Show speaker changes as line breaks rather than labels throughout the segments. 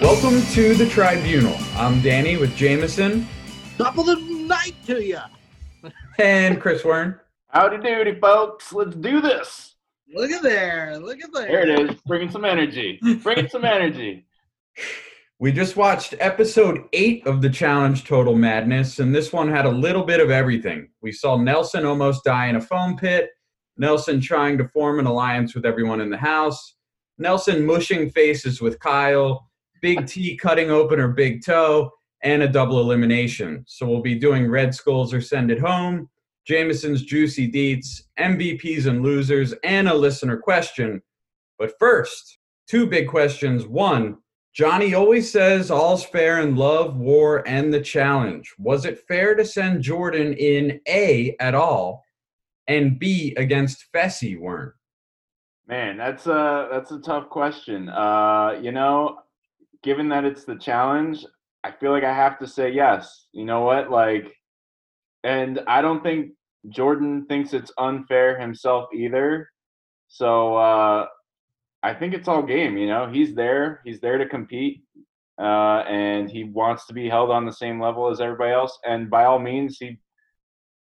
Welcome to the Tribunal. I'm Danny with Jameson
Top of the night to you.
and Chris Wern.
Howdy doody, folks. Let's do this.
Look at there. Look at there.
There it is. Bringing some energy. Bringing some energy.
We just watched episode eight of the challenge Total Madness, and this one had a little bit of everything. We saw Nelson almost die in a foam pit, Nelson trying to form an alliance with everyone in the house, Nelson mushing faces with Kyle, Big T cutting open her big toe, and a double elimination. So we'll be doing Red Skulls or Send It Home, Jameson's Juicy Deets, MVPs and Losers, and a listener question. But first, two big questions. One, Johnny always says all's fair in love, war, and the challenge. Was it fair to send Jordan in A at all and B against Fessy weren't?
Man, that's a that's a tough question. Uh, you know, given that it's the challenge, I feel like I have to say yes. You know what? Like and I don't think Jordan thinks it's unfair himself either. So uh I think it's all game, you know. He's there. He's there to compete. Uh and he wants to be held on the same level as everybody else and by all means he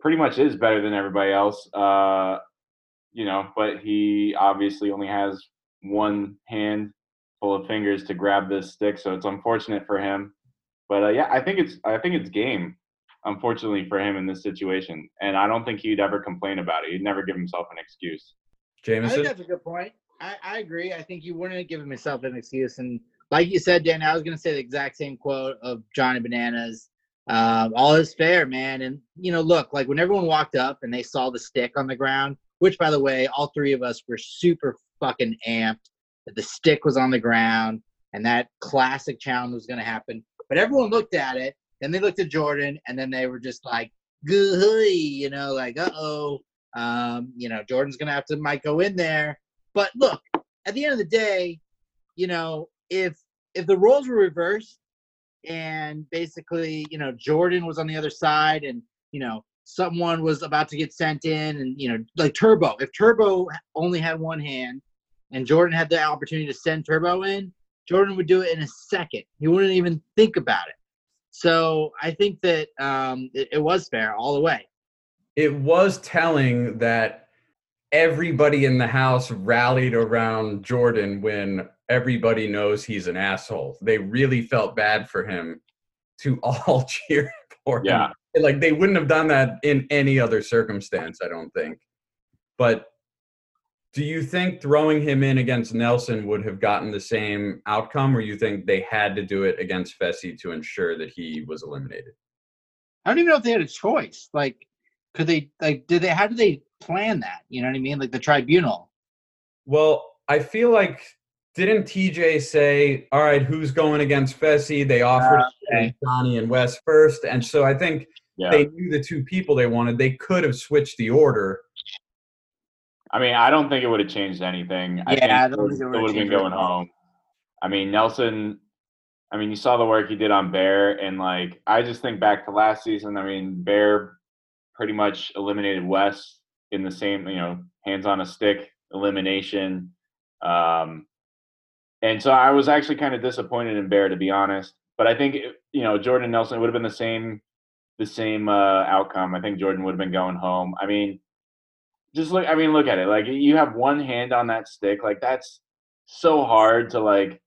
pretty much is better than everybody else. Uh you know, but he obviously only has one hand full of fingers to grab this stick, so it's unfortunate for him. But uh, yeah, I think it's I think it's game. Unfortunately for him in this situation, and I don't think he'd ever complain about it. He'd never give himself an excuse.
James I think that's a good point. I, I agree. I think you wouldn't give himself an excuse. And like you said, Dan, I was going to say the exact same quote of Johnny Bananas. Um, all is fair, man. And, you know, look, like when everyone walked up and they saw the stick on the ground, which, by the way, all three of us were super fucking amped that the stick was on the ground and that classic challenge was going to happen. But everyone looked at it, then they looked at Jordan, and then they were just like, you know, like, "Uh oh." Um, you know, Jordan's gonna have to might go in there. But look, at the end of the day, you know, if if the roles were reversed and basically, you know, Jordan was on the other side and, you know, someone was about to get sent in and, you know, like Turbo, if Turbo only had one hand and Jordan had the opportunity to send Turbo in, Jordan would do it in a second. He wouldn't even think about it. So I think that um, it, it was fair all the way.
it was telling that everybody in the house rallied around Jordan when everybody knows he's an asshole. They really felt bad for him to all cheer for him. Like they wouldn't have done that in any other circumstance, I don't think. But do you think throwing him in against Nelson would have gotten the same outcome, or you think they had to do it against Fessy to ensure that he was eliminated?
I don't even know if they had a choice. Like, could they like did they how did they plan that? You know what I mean? Like the tribunal.
Well, I feel like didn't TJ say, "All right, who's going against Fessy?" They offered
Uh,
to Johnny and Wes first, and so I think
Yeah.
they knew the two people they wanted. They could have switched the order.
I mean, I don't think it would have changed anything.
Yeah, I
think
don't
it
it
would
would've
been going
anything.
home. I mean, Nelson. I mean, you saw the work he did on Bear, and like, I just think back to last season. I mean, Bear pretty much eliminated Wes in the same, you know, hands on a stick elimination. Um, and so I was actually kind of disappointed in Bear, to be honest. But I think you know Jordan Nelson would have been the same, the same uh, outcome. I think Jordan would have been going home. I mean, just look. I mean, look at it. Like you have one hand on that stick. Like that's so hard to like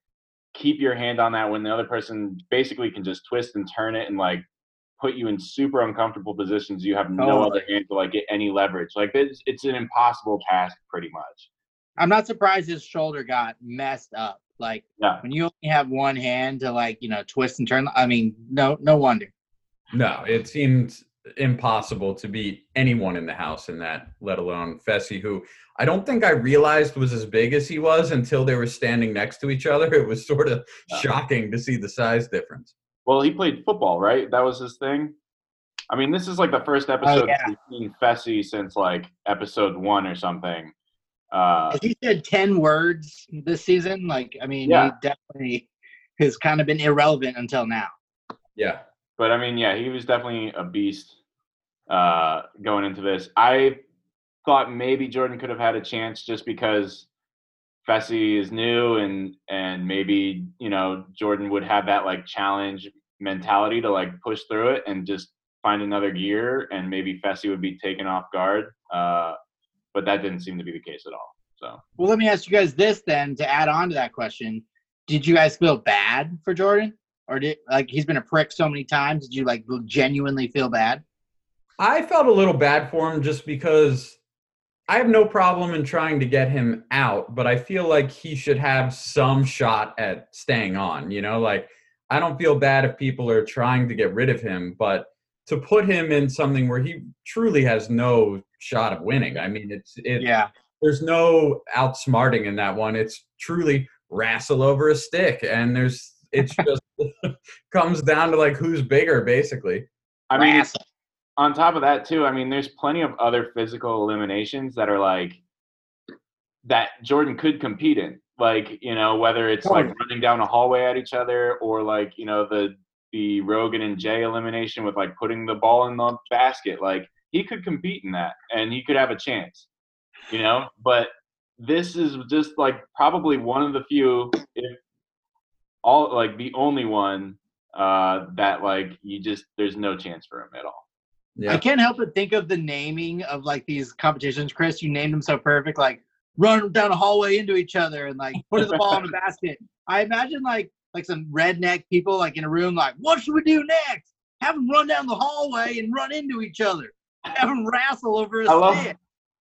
keep your hand on that when the other person basically can just twist and turn it and like put you in super uncomfortable positions. You have no
Totally.
other hand to like get any leverage. Like it's it's an impossible task, pretty much.
I'm not surprised his shoulder got messed up. Like
Yeah.
when you only have one hand to like, you know, twist and turn. I mean, no no wonder.
No, it seemed impossible to beat anyone in the house in that, let alone Fessy, who I don't think I realized was as big as he was until they were standing next to each other. It was sort of
Yeah.
shocking to see the size difference.
Well, he played football, right? That was his thing. I mean, this is like the first episode
yeah.
we've seen Fessy since like episode one or something. Uh,
he said ten words this season? Like, I mean,
Yeah.
he definitely has kind of been irrelevant until now.
Yeah.
But I mean, yeah, he was definitely a beast uh, going into this. I thought maybe Jordan could have had a chance just because Fessy is new and and maybe you know Jordan would have that like challenge mentality to like push through it and just find another gear and maybe Fessy would be taken off guard. Uh, but that didn't seem to be the case at all. So
well, let me ask you guys this then to add on to that question: Did you guys feel bad for Jordan, or did like he's been a prick so many times? Did you like genuinely feel bad?
I felt a little bad for him just because I have no problem in trying to get him out, but I feel like he should have some shot at staying on. You know, like I don't feel bad if people are trying to get rid of him, but to put him in something where he truly has no shot of winning. I mean, it's it.
Yeah.
There's no outsmarting in that one. It's truly wrestle over a stick, and there's it's just comes down to like who's bigger, basically.
I mean, on top of that too, I mean, there's plenty of other physical eliminations that are like that Jordan could compete in. Like, you know, whether it's like running down a hallway at each other or like, you know, the the Rogan and Jay elimination with like putting the ball in the basket. Like he could compete in that and he could have a chance. You know, but this is just like probably one of the few if all like the only one uh that like you just there's no chance for him at all.
Yeah. I can't help but think of the naming of like these competitions, Chris. You named them so perfect, like run down a hallway into each other and like put the ball in the basket. I imagine like like some redneck people like in a room, like, what should we do next? Have them run down the hallway and run into each other. Have them wrestle over a I
love, stick.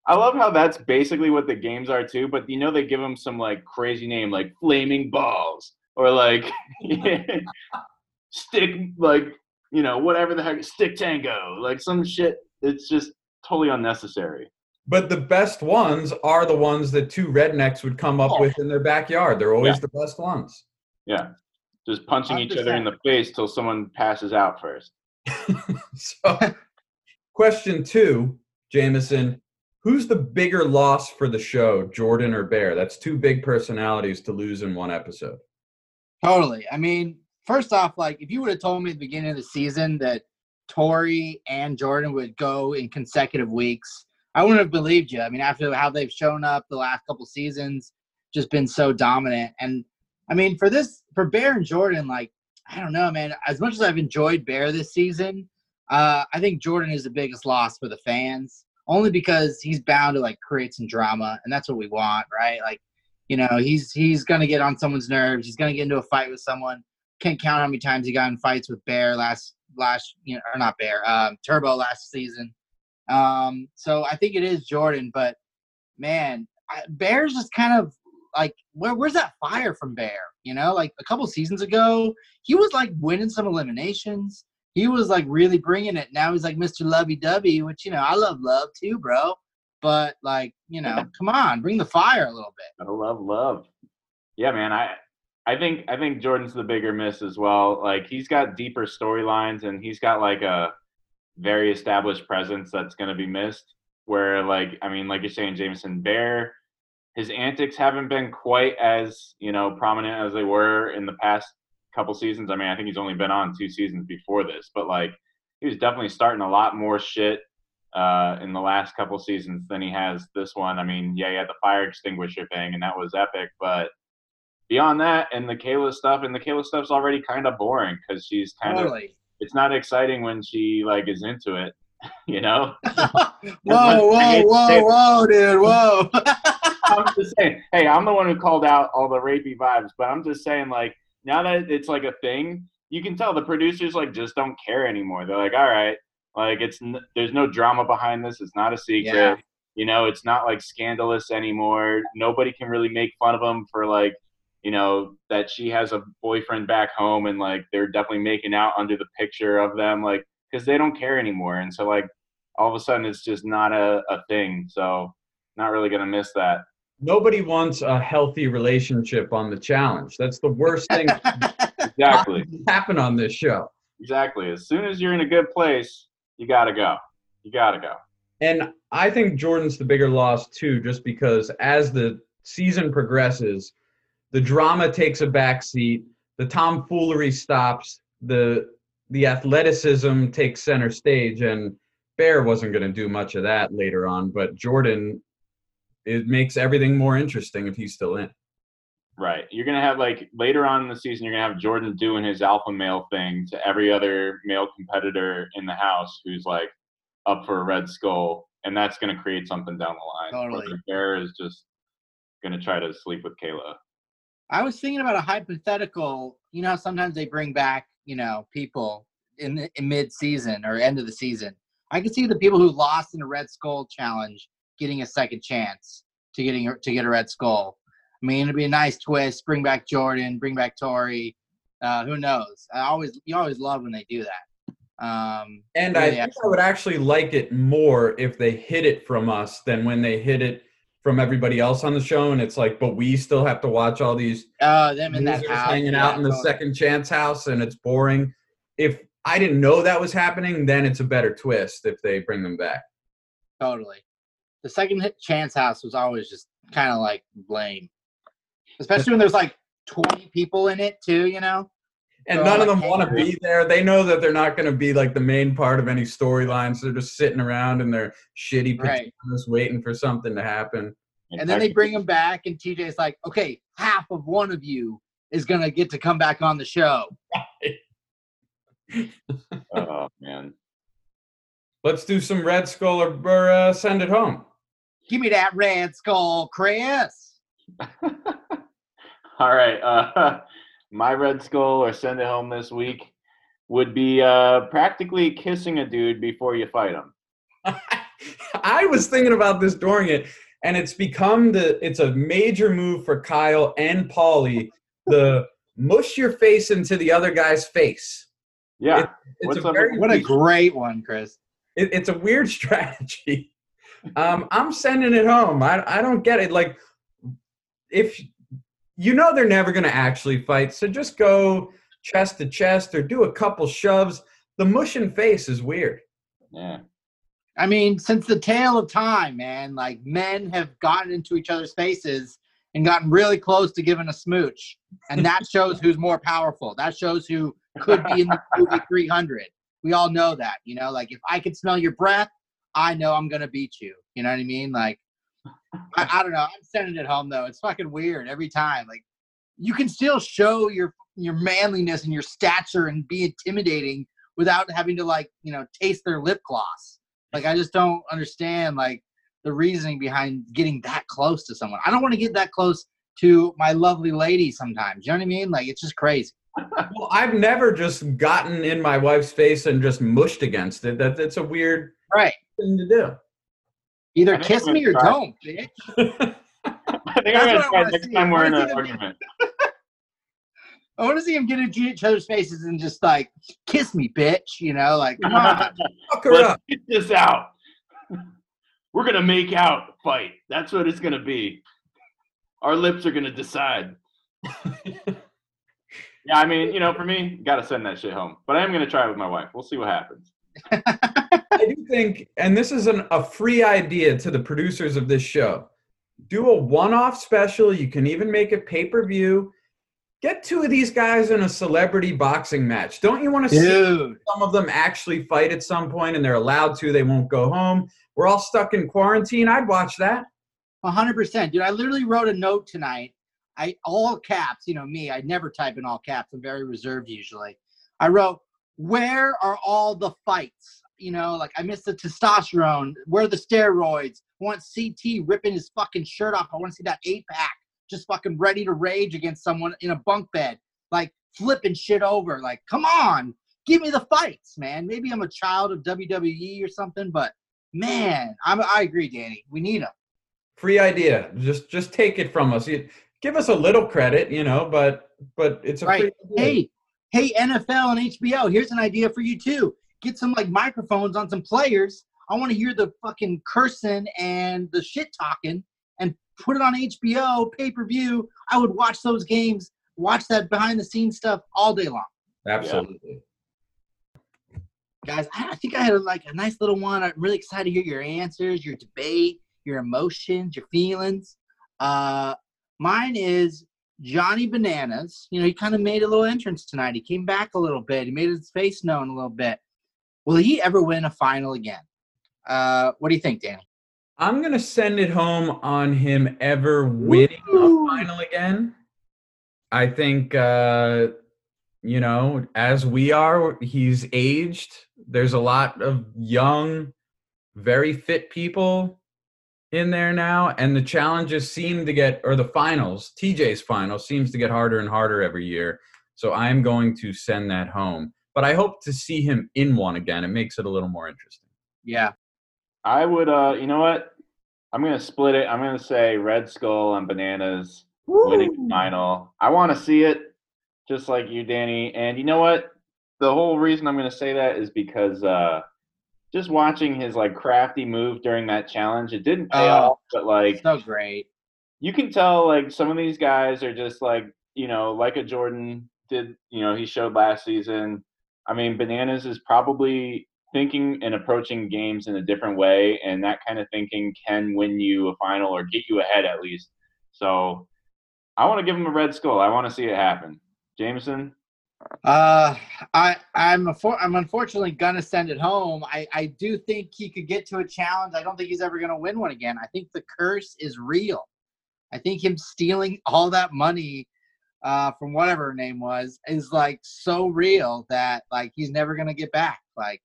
I love how that's basically what the games are too. But you know they give them some like crazy name like flaming balls or like stick like you know, whatever the heck, stick tango, like some shit. It's just totally unnecessary.
But the best ones are the ones that two rednecks would come up oh. with in their backyard. They're always yeah. the best ones.
Yeah. Just punching 100%. each other in the face till someone passes out first.
so, question two, Jameson. Who's the bigger loss for the show, Jordan or Bear? That's two big personalities to lose in one episode.
Totally. I mean, first off, like if you would have told me at the beginning of the season that Tori and Jordan would go in consecutive weeks, I wouldn't have believed you. I mean, after how they've shown up the last couple seasons, just been so dominant. And I mean, for this, for Bear and Jordan, like I don't know, man. As much as I've enjoyed Bear this season, uh, I think Jordan is the biggest loss for the fans, only because he's bound to like create some drama, and that's what we want, right? Like, you know, he's he's gonna get on someone's nerves. He's gonna get into a fight with someone can't count how many times he got in fights with Bear last last you know or not Bear um, Turbo last season. Um, so I think it is Jordan, but man, I, Bear's just kind of like where, where's that fire from Bear? You know, like a couple seasons ago, he was like winning some eliminations. He was like really bringing it. Now he's like Mr. Lovey Dovey, which you know I love love too, bro. But like you know, come on, bring the fire a little bit.
I love love. Yeah, man. I I think I think Jordan's the bigger miss as well. Like he's got deeper storylines and he's got like a very established presence that's going to be missed. Where like I mean, like you're saying, Jameson Bear, his antics haven't been quite as you know prominent as they were in the past couple seasons. I mean, I think he's only been on two seasons before this, but like he was definitely starting a lot more shit uh, in the last couple seasons than he has this one. I mean, yeah, he had the fire extinguisher thing, and that was epic, but beyond that, and the Kayla stuff, and the Kayla stuff's already kind of boring because she's kind totally. of. It's not exciting when she like is into it, you know.
whoa, whoa, whoa, whoa, dude, whoa.
I'm just saying. Hey, I'm the one who called out all the rapey vibes, but I'm just saying, like, now that it's like a thing, you can tell the producers like just don't care anymore. They're like, all right, like it's there's no drama behind this. It's not a secret. Yeah. You know, it's not like scandalous anymore. Nobody can really make fun of them for like you know that she has a boyfriend back home and like they're definitely making out under the picture of them like because they don't care anymore and so like all of a sudden it's just not a, a thing so not really gonna miss that
nobody wants a healthy relationship on the challenge that's the worst thing
exactly
happen on this show
exactly as soon as you're in a good place you gotta go you gotta go
and i think jordan's the bigger loss too just because as the season progresses the drama takes a backseat, the tomfoolery stops, the the athleticism takes center stage, and Bear wasn't going to do much of that later on. But Jordan, it makes everything more interesting if he's still in.
Right. You're gonna have like later on in the season, you're gonna have Jordan doing his alpha male thing to every other male competitor in the house who's like up for a red skull, and that's gonna create something down the line.
Totally.
Bear is just gonna try to sleep with Kayla.
I was thinking about a hypothetical. You know, sometimes they bring back, you know, people in, the- in mid-season or end of the season. I could see the people who lost in a Red Skull challenge getting a second chance to getting to get a Red Skull. I mean, it'd be a nice twist. Bring back Jordan. Bring back Tori. Uh, who knows? I always you always love when they do that. Um,
And I
really
think I would actually like it more if they hid it from us than when they hid it from everybody else on the show. And it's like, but we still have to watch all these
uh, them in that house
hanging
yeah,
out in the
totally.
second chance house and it's boring. If I didn't know that was happening, then it's a better twist if they bring them back.
Totally. The second chance house was always just kind of like lame, especially when there's like 20 people in it too. You know.
And
They're
none of them want to be there. They know that they're not going to be like the main part of any storyline, so They're just sitting around in their shitty
Right.
waiting for something to happen.
And then they bring them back, and TJ's like, "Okay, half of one of you is gonna get to come back on the show."
Oh man.
Let's do some Red Skull or, or uh, send it home.
Give me that red skull, Chris.
All right. Uh, my red skull or send it home this week would be uh, practically kissing a dude before you fight him.
I was thinking about this during it, and it's become the it's a major move for Kyle and Paulie. The mush your face into the other guy's face.
Yeah.
It's
What's
a
up
very
What a great one, Chris.
it, it's a weird strategy. Um, I'm sending it home. I I don't get it. Like, if you know they're never going to actually fight, so just go chest to chest or do a couple shoves. The mush and face is weird.
Yeah.
I mean, since the tale of time, man, like men have gotten into each other's faces and gotten really close to giving a smooch, and that shows who's more powerful. That shows who could be in the movie 300. We all know that, you know. Like if I can smell your breath, I know I'm gonna beat you. You know what I mean? Like, I, I don't know. I'm sending it home though. It's fucking weird every time. Like, you can still show your your manliness and your stature and be intimidating without having to like you know taste their lip gloss. Like I just don't understand like the reasoning behind getting that close to someone. I don't want to get that close to my lovely lady sometimes. You know what I mean? Like it's just crazy.
Well, I've never just gotten in my wife's face and just mushed against it. That that's a weird
Right.
thing to do.
Either kiss me or
try.
don't, bitch.
I think
That's
I'm gonna try
wanna
next
see.
time
I
we're in an
them
argument.
I want to see them get into each other's faces and just like kiss me, bitch. You know, like come on.
Fuck her
Let's
up.
get this out. We're gonna make out fight. That's what it's gonna be. Our lips are gonna decide. Yeah, I mean, you know, for me, gotta send that shit home. But I am gonna try it with my wife. We'll see what happens.
I do think, and this is an, a free idea to the producers of this show. Do a one-off special. You can even make it pay-per-view. Get two of these guys in a celebrity boxing match. Don't you want to see
Dude.
some of them actually fight at some point and they're allowed to? They won't go home. We're all stuck in quarantine. I'd watch that.
Hundred percent, dude. I literally wrote a note tonight. I all caps, you know me. I never type in all caps. I'm very reserved usually. I wrote, "Where are all the fights?" You know, like I miss the testosterone. Where are the steroids? I want CT ripping his fucking shirt off. I want to see that eight pack just fucking ready to rage against someone in a bunk bed, like flipping shit over. Like, come on, give me the fights, man. Maybe I'm a child of WWE or something, but man, I'm, I agree, Danny. We need them.
Free idea. Just just take it from us. You, give us a little credit, you know, but but it's a
Right. hey, hey, NFL and HBO, here's an idea for you too. Get some like microphones on some players. I want to hear the fucking cursing and the shit talking and put it on HBO pay per view. I would watch those games, watch that behind the scenes stuff all day long.
Absolutely.
Guys, I, I think I had like a nice little one. I'm really excited to hear your answers, your debate, your emotions, your feelings. Uh, mine is Johnny Bananas. You know, he kind of made a little entrance tonight. He came back a little bit. He made his face known a little bit. Will he ever win a final again? Uh, what do you think, Danny?
I'm gonna send it home on him ever winning
Ooh.
a final again. I think uh, you know, as we are, he's aged. There's a lot of young, very fit people in there now, and the challenges seem to get, or the finals, TJ's final seems to get harder and harder every year. So I'm going to send that home. But I hope to see him in one again. It makes it a little more interesting.
Yeah.
I would, uh, you know what? I'm gonna split it. I'm gonna say Red Skull and Bananas winning the final. I want to see it, just like you, Danny. And you know what? The whole reason I'm gonna say that is because uh, just watching his like crafty move during that challenge, it didn't pay
Oh.
off, but like
So great.
you can tell like some of these guys are just like you know like a jordan did you know he showed last season i mean bananas is probably thinking and approaching games in a different way and that kind of thinking can win you a final or get you ahead at least so i want to give him a red skull i want to see it happen jameson
Uh, I I'm affor- I'm unfortunately gonna send it home. I I do think he could get to a challenge. I don't think he's ever gonna win one again. I think the curse is real. I think him stealing all that money uh, from whatever her name was is like so real that like he's never gonna get back. Like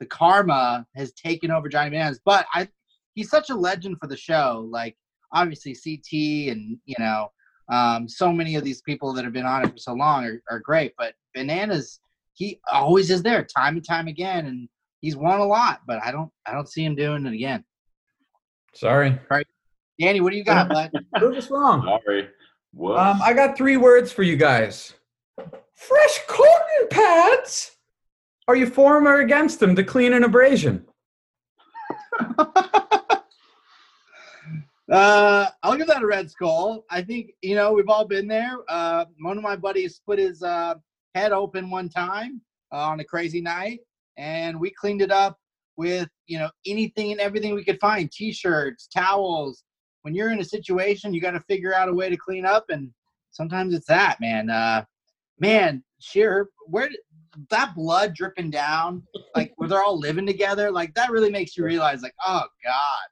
the karma has taken over Johnny Bananas. But I he's such a legend for the show. Like obviously CT and you know um, so many of these people that have been on it for so long are, are great, but Bananas, he always is there, time and time again, and he's won a lot. But I don't, I don't see him doing it again.
Sorry.
Danny, what do you got, bud?
Prove us wrong.
sorry Whoops.
Um, I got three words for you guys. Fresh cotton pads. Are you for 'em or against them to clean an abrasion?
uh, I'll give that a red skull. I think you know we've all been there. Uh, one of my buddies split his uh, head open one time uh, on a crazy night, and we cleaned it up with you know anything and everything we could find: t-shirts, towels. When you're in a situation, you got to figure out a way to clean up, and sometimes it's that, man. Uh, man, sheer where that blood dripping down, like where they're all living together, like that really makes you realize, like, oh god,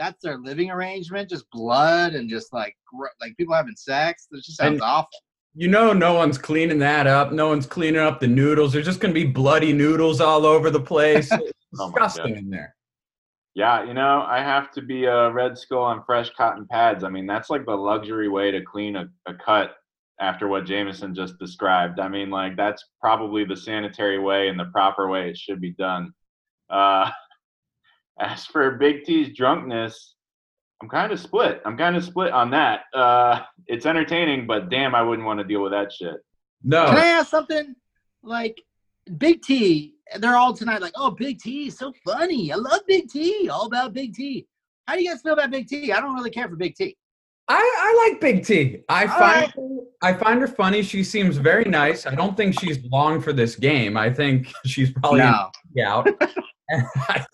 that's their living arrangement, just blood and just like gr- like people having sex. It just sounds
And-
awful.
You know, no one's cleaning that up. No one's cleaning up the noodles. There's just going to be bloody noodles all over the place. It's
Oh
disgusting
God.
in there.
Yeah, you know, I have to be a red skull on fresh cotton pads. I mean, that's like the luxury way to clean a, a cut after what Jameson just described. I mean, like that's probably the sanitary way and the proper way it should be done. Uh, as for Big T's drunkenness, I'm kind of split. I'm kind of split on that. Uh, it's entertaining, but damn, I wouldn't want to deal with that shit.
No.
Can I ask something? Like Big T, they're all tonight like, oh, Big T so funny. I love Big T. All about Big T. How do you guys feel about Big T? I don't really care for Big T.
I, I like Big T. I
All
find
right.
her, I find her funny. She seems very nice. I don't think she's long for this game. I think she's probably
no.
out.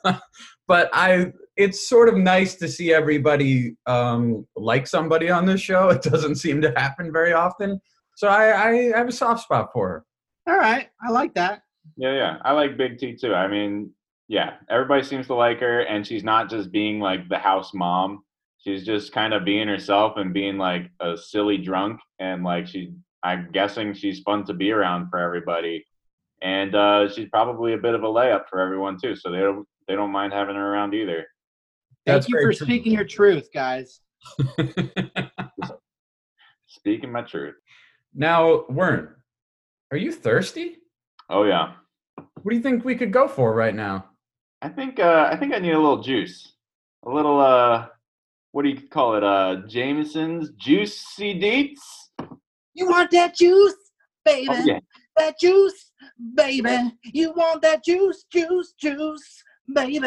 but I it's sort of nice to see everybody um, like somebody on this show. It doesn't seem to happen very often. So I, I have a soft spot for her.
All right. I like that.
Yeah, yeah. I like Big T too. I mean, yeah, everybody seems to like her, and she's not just being like the house mom. She's just kind of being herself and being like a silly drunk, and like she, I'm guessing she's fun to be around for everybody, and uh, she's probably a bit of a layup for everyone too. So they don't they don't mind having her around either.
Thank
That's
you for
true.
speaking your truth, guys.
Speaking my truth.
now, Wern, are you thirsty?
Oh yeah,
What do you think we could go for right now?
I think uh, I think I need a little juice, a little uh, what do you call it? Uh, Jameson's juicy deets.
You want that juice, baby?
Oh yeah.
That juice, baby. You want that juice, juice, juice, baby.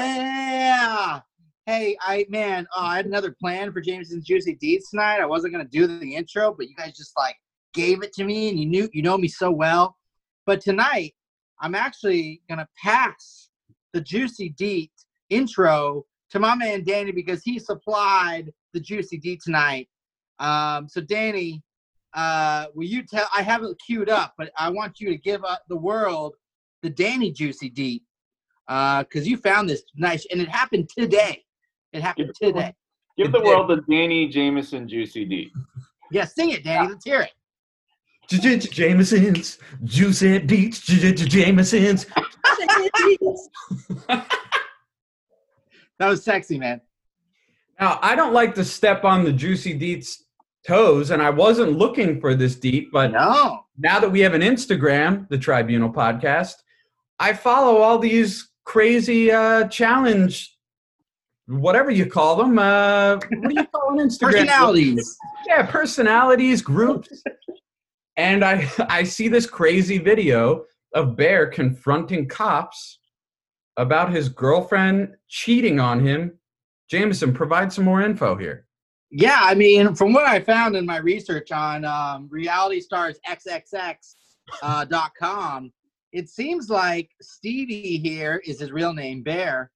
Hey, I man, oh, I had another plan for Jameson's Juicy Deets tonight. I wasn't gonna do the intro, but you guys just like gave it to me, and you knew you know me so well. But tonight, I'm actually gonna pass the Juicy Deet intro to my man Danny because he supplied the Juicy Deet tonight. Um, so Danny, uh, will you tell? I have it queued up, but I want you to give uh, the world the Danny Juicy Deep because you found this nice, and it happened today. It happened
Give to
today.
Give
It
the
did.
world the Danny Jameson juicy deet.
Yeah, sing it, Danny. Let's hear it.
Jameson's, juicy deets, Jameson's.
That was sexy, man.
Now, I don't like to step on the Juicy Deets toes, and I wasn't looking for this deep, but
No.
now that we have an Instagram, the Tribunal Podcast, I follow all these crazy uh, challenge, whatever you call them. Uh, what do you call an Instagram?
Personalities.
Yeah, personalities, groups. And I I see this crazy video of Bear confronting cops about his girlfriend cheating on him. Jameson, provide some more info here.
Yeah, I mean, from what I found in my research on um, RealityStarsXXX uh, it seems like Stevie here is his real name, Bear.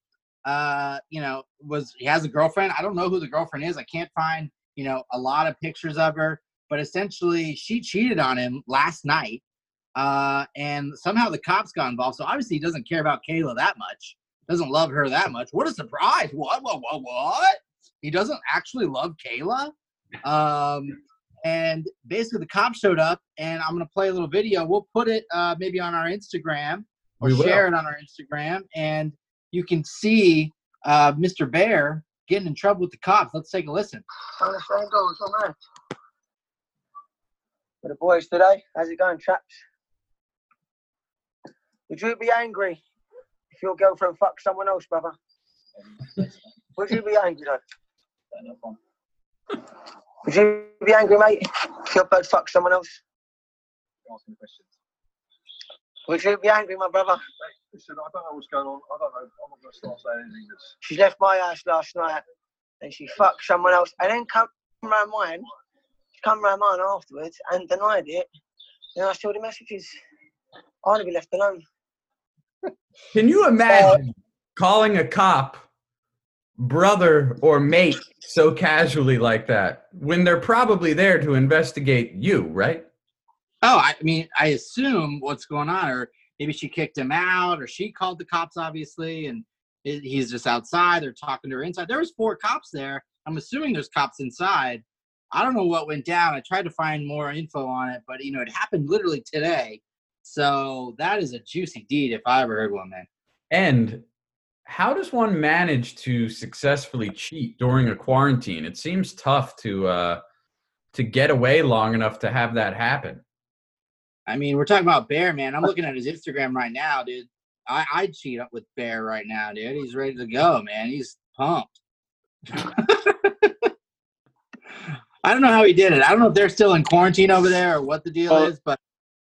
Uh, you know, was he has a girlfriend? I don't know who the girlfriend is. I can't find you know a lot of pictures of her, but essentially she cheated on him last night, uh, and somehow the cops got involved. So obviously he doesn't care about Kayla that much. Doesn't love her that much. What a surprise! What? What? What? What? He doesn't actually love Kayla. Um, and basically, the cops showed up, and I'm gonna play a little video. We'll put it uh, maybe on our Instagram or
We will.
share it on our Instagram, and you can see uh, Mr. Bear getting in trouble with the cops. Let's take a listen.
How the phone goes, all right. With the boys today, how's it going, chaps? Would you be angry if your girlfriend fucked someone else, brother? Would you be angry though? Would you be angry, mate, if your bird fucked someone else? Asking questions. Would you be angry, my brother?
Listen, I don't know what's going on. I don't know. I'm not going to start saying anything that's.
She left my house last night and she fucked someone else and then come round mine. She come round mine afterwards and denied it. Then I saw the messages. I want to be left alone.
Can you imagine calling a cop brother or mate so casually like that when they're probably there to investigate you, right?
Oh, I mean, I assume what's going on, or maybe she kicked him out, or she called the cops, obviously, and he- he's just outside. They're talking to her inside. There was four cops there. I'm assuming there's cops inside. I don't know what went down. I tried to find more info on it, but you know, it happened literally today. So that is a juicy deed if I ever heard one, man.
And how does one manage to successfully cheat during a quarantine? It seems tough to uh, to get away long enough to have that happen.
I mean, we're talking about Bear, man. I'm looking at his Instagram right now, dude. I, I'd cheat up with Bear right now, dude. He's ready to go, man. He's pumped. I don't know how he did it. I don't know if they're still in quarantine over there or what the deal
Well,
is, but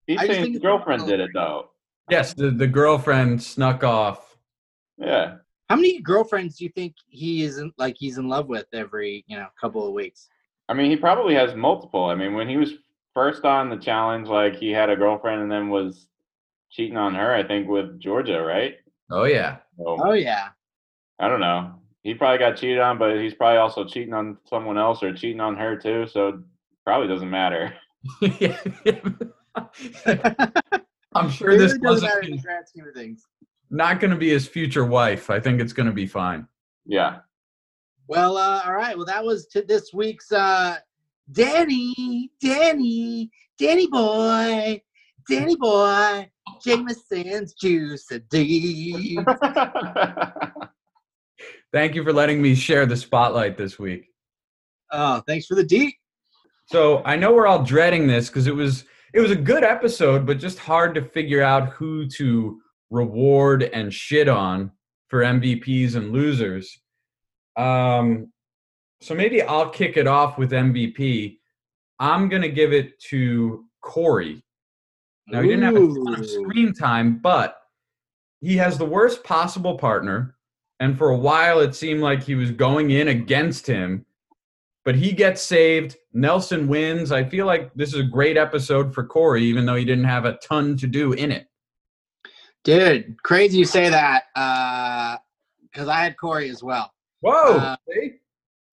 He's
I
saying
think
his girlfriend did it though.
Yes, the, the girlfriend snuck off.
Yeah.
how many girlfriends do you think he isn't like he's in love with every you know couple of weeks?
I mean, he probably has multiple. I mean, when he was first on the challenge, like he had a girlfriend and then was cheating on her. I think with Georgia, right?
Oh yeah.
So,
Oh yeah,
I don't know. He probably got cheated on, but he's probably also cheating on someone else or cheating on her too. So it probably doesn't matter.
Yeah. I'm sure
it
this
really doesn't
wasn't
matter in the grand scheme of things.
not going to be his future wife. I think it's going to be fine.
Yeah.
Well, uh, all right. Well, that was to this week's uh, Danny, Danny, Danny boy, Danny boy, Jameson's juice a D.
Thank you for letting me share the spotlight this week.
Oh, thanks for the D.
So I know we're all dreading this because it was it was a good episode, but just hard to figure out who to reward and shit on for MVPs and losers. Um, so maybe I'll kick it off with MVP. I'm gonna give it to Corey. Now he didn't have a ton of screen time, but he has the worst possible partner, and for a while it seemed like he was going in against him. But he gets saved. Nelson wins. I feel like this is a great episode for Corey, even though he didn't have a ton to do in it.
Dude, crazy you say that because I had Corey as well.
Whoa!
Uh,
see?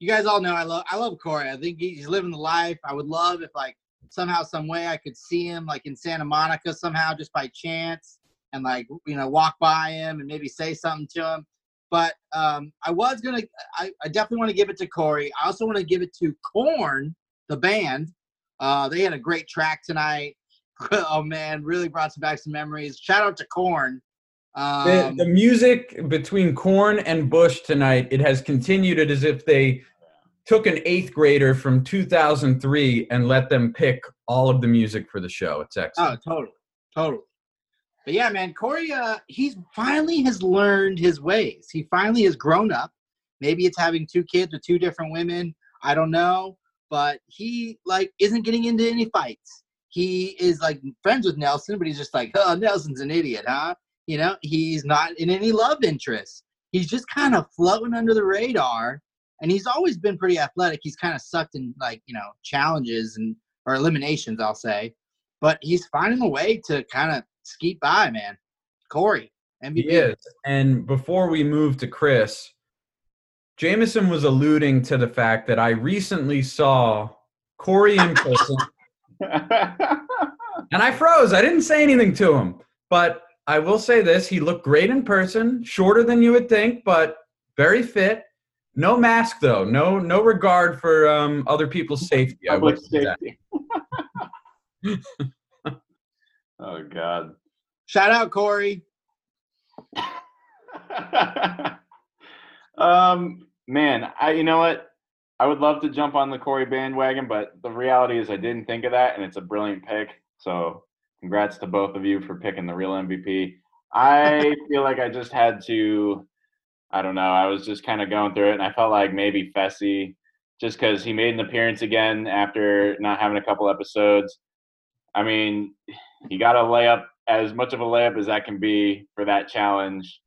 you guys all know I love I love Corey. I think he's living the life. I would love if like somehow, some way, I could see him like in Santa Monica somehow, just by chance, and like you know walk by him and maybe say something to him. But um, I was gonna, I, I definitely want to give it to Corey. I also want to give it to Korn, the band. Uh, they had a great track tonight. oh man, really brought some back some memories. Shout out to Korn.
The,
Um,
the music between Korn and Bush tonight, it has continued it as if they took an eighth grader from 2003 and let them pick all of the music for the show. It's excellent.
Oh, totally, totally. But yeah, man, Corey, uh, he's finally has learned his ways. He finally has grown up. Maybe it's having two kids with two different women. I don't know, but he like isn't getting into any fights. He is like friends with Nelson, but he's just like, oh, Nelson's an idiot, huh? You know, he's not in any love interest. He's just kind of floating under the radar, and he's always been pretty athletic. He's kind of sucked in like you know challenges and or eliminations, I'll say but he's finding a way to kind of skeet by, man. Corey, MVP.
He is. And before we move to Chris, Jameson was alluding to the fact that I recently saw Corey in person, and I froze. I didn't say anything to him, but I will say this: he looked great in person, shorter than you would think, but very fit. No mask though. No no regard for um, other people's safety. I
Public
would
safety. oh God.
Shout out Corey.
um, man, I you know what? I would love to jump on the Corey bandwagon, but the reality is I didn't think of that, and it's a brilliant pick. So, congrats to both of you for picking the real MVP. I feel like I just had to. I don't know. I was just kind of going through it, and I felt like maybe Fessy, just because he made an appearance again after not having a couple episodes. I mean, he got a layup as much of a layup as that can be for that challenge.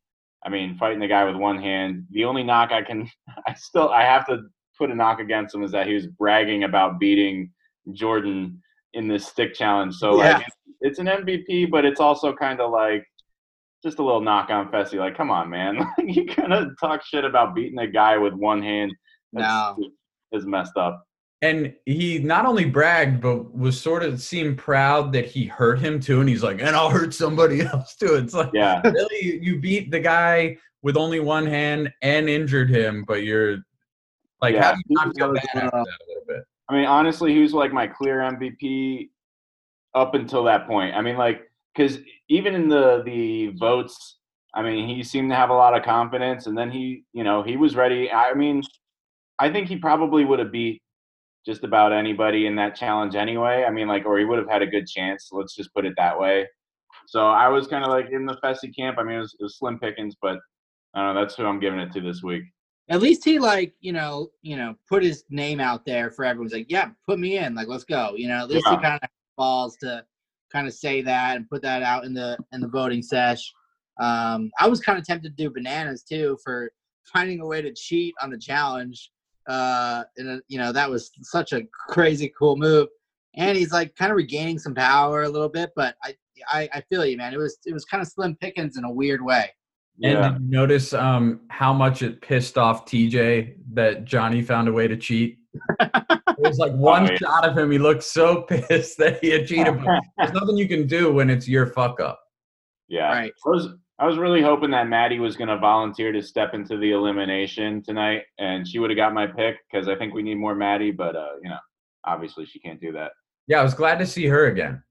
I mean, fighting the guy with one hand. The only knock I can, I still, I have to put a knock against him is that he was bragging about beating Jordan in this stick challenge. So
Yeah.
like, it's an MVP, but it's also kind of like just a little knock on Fessy. Like, come on, man, you gonna talk shit about beating a guy with one hand?
No.
is messed up.
And he not only bragged, but was sort of seemed proud that he hurt him too. And he's like, and I'll hurt somebody else too. It's like,
Yeah,
really, you beat the guy with only one hand and injured him, but you're like, how do you not feel bad after uh, that a little bit?
I mean, honestly, he was like my clear MVP up until that point. I mean, like, because even in the the votes, I mean, he seemed to have a lot of confidence, and then he, you know, he was ready. I mean, I think he probably would have beat just about anybody in that challenge anyway. I mean, like, or he would have had a good chance. Let's just put it that way. So I was kind of like in the Fessy camp. I mean, it was, it was slim pickings, but I don't know. That's who I'm giving it to this week.
At least he like, you know, you know, put his name out there for everyone's like, yeah, put me in. Like, let's go. You know, at least he kind of balls to kind of say that and put that out in the in the voting sesh. Um, I was kind of tempted to do bananas too for finding a way to cheat on the challenge. Uh, and uh, you know that was such a crazy cool move. And he's like kind of regaining some power a little bit, but I, I, I feel you, man. It was it was kind of slim pickings in a weird way.
And
Yeah.
did you notice um, how much it pissed off TJ that Johnny found a way to cheat? it was like one
yeah.
shot of him. He looked so pissed that he had cheated. But there's nothing you can do when it's your fuck up.
Yeah.
Right.
I was I was really hoping that Maddie was going to volunteer to step into the elimination tonight, and she would have got my pick because I think we need more Maddie. But uh, you know, obviously she can't do that.
Yeah, I was glad to see her again.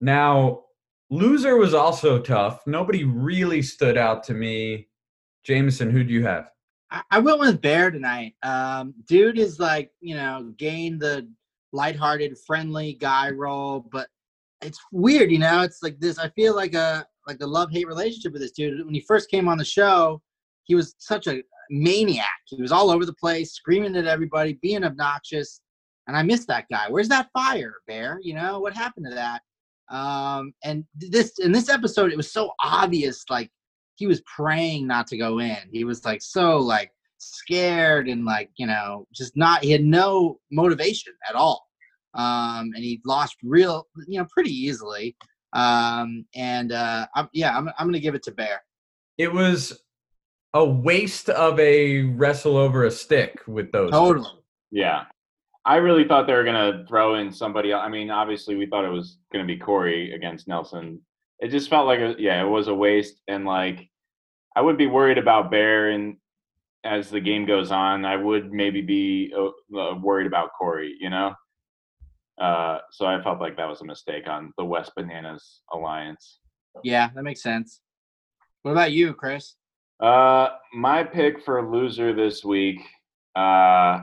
Now, loser was also tough. Nobody really stood out to me. Jameson, who do you have?
I, I went with Bear tonight. Um, dude is like, you know, gained the lighthearted, friendly guy role, but it's weird, you know. It's like this. I feel like a like a love hate relationship with this dude. When he first came on the show, he was such a maniac. He was all over the place, screaming at everybody, being obnoxious, and I miss that guy. Where's that fire, Bear? You know what happened to that? Um, and this in this episode, it was so obvious, like he was praying not to go in. He was like so like scared and like you know just not. He had no motivation at all, um, and he lost real you know pretty easily. Um, and uh, I'm, yeah, I'm I'm gonna give it to Bear.
It was a waste of a wrestle over a stick with those. two.
Totally.
Yeah, I really thought they were going to throw in somebody. else. I mean, obviously we thought it was going to be Corey against Nelson. It just felt like a, yeah, it was a waste, and like I would be worried about Bear and. As the game goes on, I would maybe be uh, uh, worried about Corey. You know, Uh, so I felt like that was a mistake on the Wes Bananas alliance.
Yeah, that makes sense. What about you, Chris?
Uh, my pick for loser this week. Uh,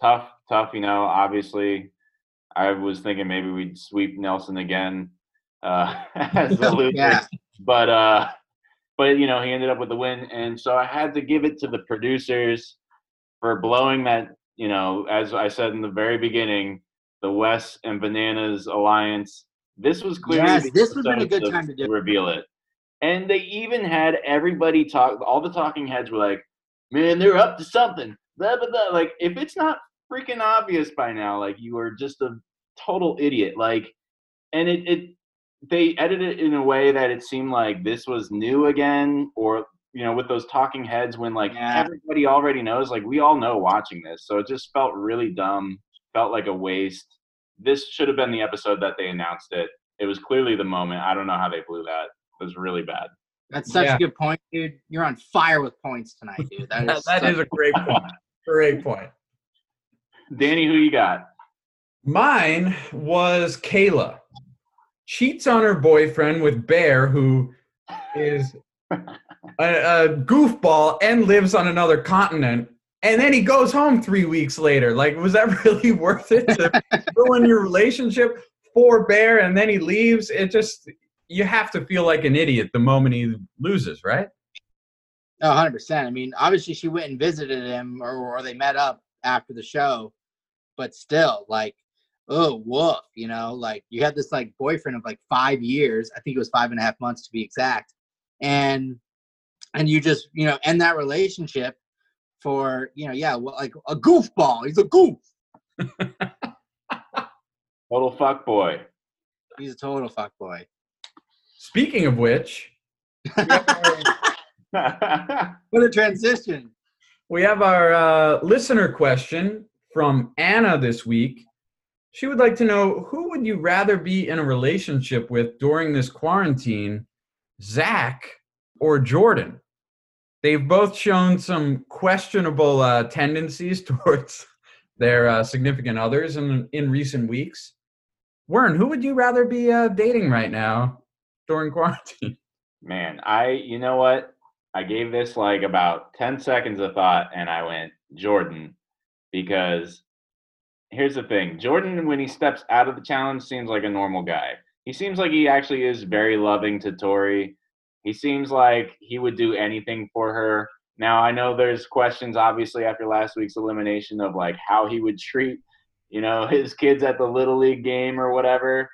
tough, tough. You know, obviously, I was thinking maybe we'd sweep Nelson again uh, as the loser,
Yeah.
but uh, but you know he ended up with the win, and so I had to give it to the producers for blowing that. You know, as I said in the very beginning, the Wes and Bananas alliance. This was clearly
Yes, this would've been a good time to do
reveal it. And they even had everybody talk. All the talking heads were like, "Man, they're up to something." Blah blah blah. Like, if it's not freaking obvious by now, like you are just a total idiot. Like, and it it they edited it in a way that it seemed like this was new again, or you know, with those talking heads when like
Yeah.
everybody already knows. Like, we all know watching this, so it just felt really dumb. Felt like a waste. This should have been the episode that they announced it. It was clearly the moment. I don't know how they blew that. It was really bad.
That's such
Yeah.
a good point, dude. You're on fire with points tonight, dude. That
That,
is,
that
such-
is a great point. Great point.
Danny, who you got?
Mine was Kayla. Cheats on her boyfriend with Bear, who is a, a goofball and lives on another continent. And then he goes home three weeks later. Like, was that really worth it to ruin your relationship for Bear? And then he leaves. It just, you have to feel like an idiot the moment he loses, right?
Oh, 100%. I mean, obviously she went and visited him or, or they met up after the show, but still, like, oh, woof, you know, like you had this like boyfriend of like five years. I think it was five and a half months to be exact. And, and you just, you know, end that relationship for, you know, yeah, well, like a goofball. He's a goof.
Total fuck boy.
He's a total fuck boy.
Speaking of which,
What a transition.
We have our uh, listener question from Anna this week. She would like to know who would you rather be in a relationship with during this quarantine, Zach or Jordan? They've both shown some questionable uh, tendencies towards their uh, significant others in, in recent weeks. Wern, who would you rather be uh, dating right now during quarantine?
Man, I you know what? I gave this like about 10 seconds of thought and I went Jordan because here's the thing. Jordan when he steps out of the challenge seems like a normal guy. He seems like he actually is very loving to Tori. He seems like he would do anything for her. Now I know there's questions obviously after last week's elimination of like how he would treat, you know, his kids at the little league game or whatever.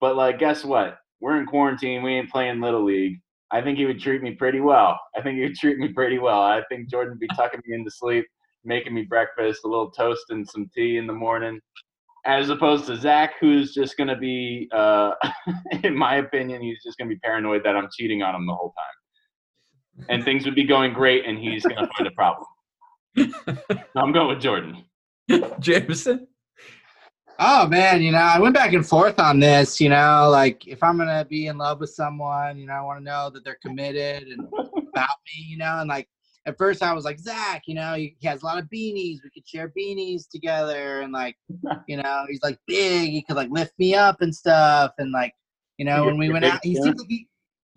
But like guess what? We're in quarantine. We ain't playing little league. I think he would treat me pretty well. I think he would treat me pretty well. I think Jordan would be tucking me into sleep, making me breakfast, a little toast and some tea in the morning, as opposed to Zach, who's just going to be, uh, in my opinion, he's just going to be paranoid that I'm cheating on him the whole time. And things would be going great, and he's going to find a problem. So I'm going with Jordan.
Jameson?
Oh man, you know, I went back and forth on this. You know, like if I'm gonna be in love with someone, you know, I want to know that they're committed and about me. You know, and like at first I was like Zach, you know, he, has a lot of beanies. We could share beanies together, and like, you know, he's like big. He could like lift me up and stuff. And like, you know, when we went out, he seems like he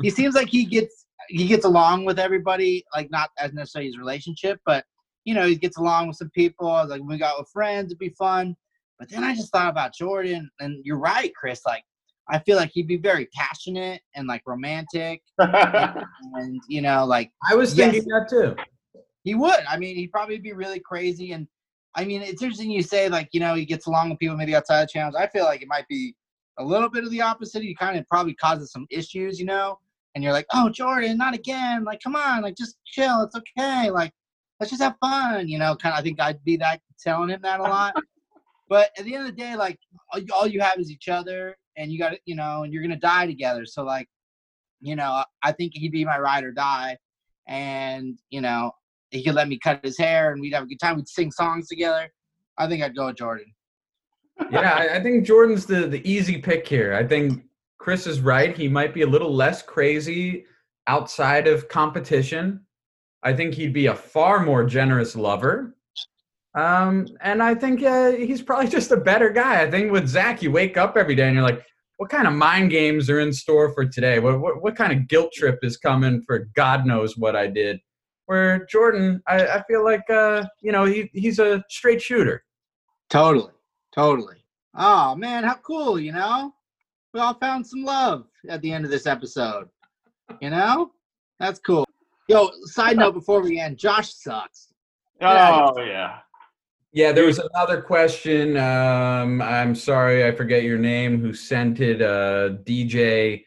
he seems like he gets he gets along with everybody. Like not as necessarily his relationship, but you know, he gets along with some people. I was like, when we got with friends, it'd be fun. But then I just thought about Jordan, and you're right, Chris. Like, I feel like he'd be very passionate and like romantic, and you know, like
I was
Yes.
thinking that too.
he would. I mean, he'd probably be really crazy. And I mean, it's interesting you say like, you know, he gets along with people maybe outside the challenge. I feel like it might be a little bit of the opposite. He kind of probably causes some issues, you know. And you're like, oh, Jordan, not again. Like, come on, like just chill. It's okay. Like, let's just have fun, you know. Kind of, I think I'd be that telling him that a lot. but at the end of the day, like, all you have is each other, and you got you know, and you're gonna die together. So like, you know, I think he'd be my ride or die, and you know, he could let me cut his hair, and we'd have a good time. We'd sing songs together. I think I'd go with Jordan.
yeah, I, I think Jordan's the the easy pick here. I think Chris is right. He might be a little less crazy outside of competition. I think he'd be a far more generous lover. Um, and I think uh, he's probably just a better guy. I think with Zach, you wake up every day and you're like, what kind of mind games are in store for today? What, what, what kind of guilt trip is coming for God knows what I did? Where Jordan, I, I feel like, uh, you know, he, he's a straight shooter.
Totally. Totally. Oh man, how cool, you know? We all found some love at the end of this episode. You know? That's cool. Yo, side note before we end, Josh sucks.
Oh yeah.
Yeah, there was another question. Um, I'm sorry, I forget your name. Who sent it? Uh, DJ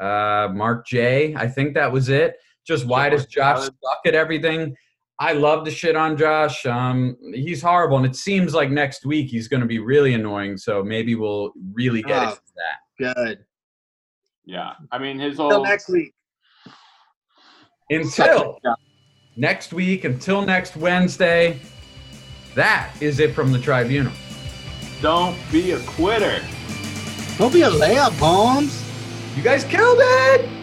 uh, Mark J. I think that was it. Just why does Josh suck at everything? I love to shit on Josh. Um, he's horrible, and it seems like next week he's going to be really annoying. So maybe we'll really get
Oh.
into that.
Good.
Yeah. I mean his
Till
whole
next week.
Until next week, until next Wednesday. That is it from the tribunal.
don't be a quitter.
Don't be a layup, Holmes.
You guys killed it.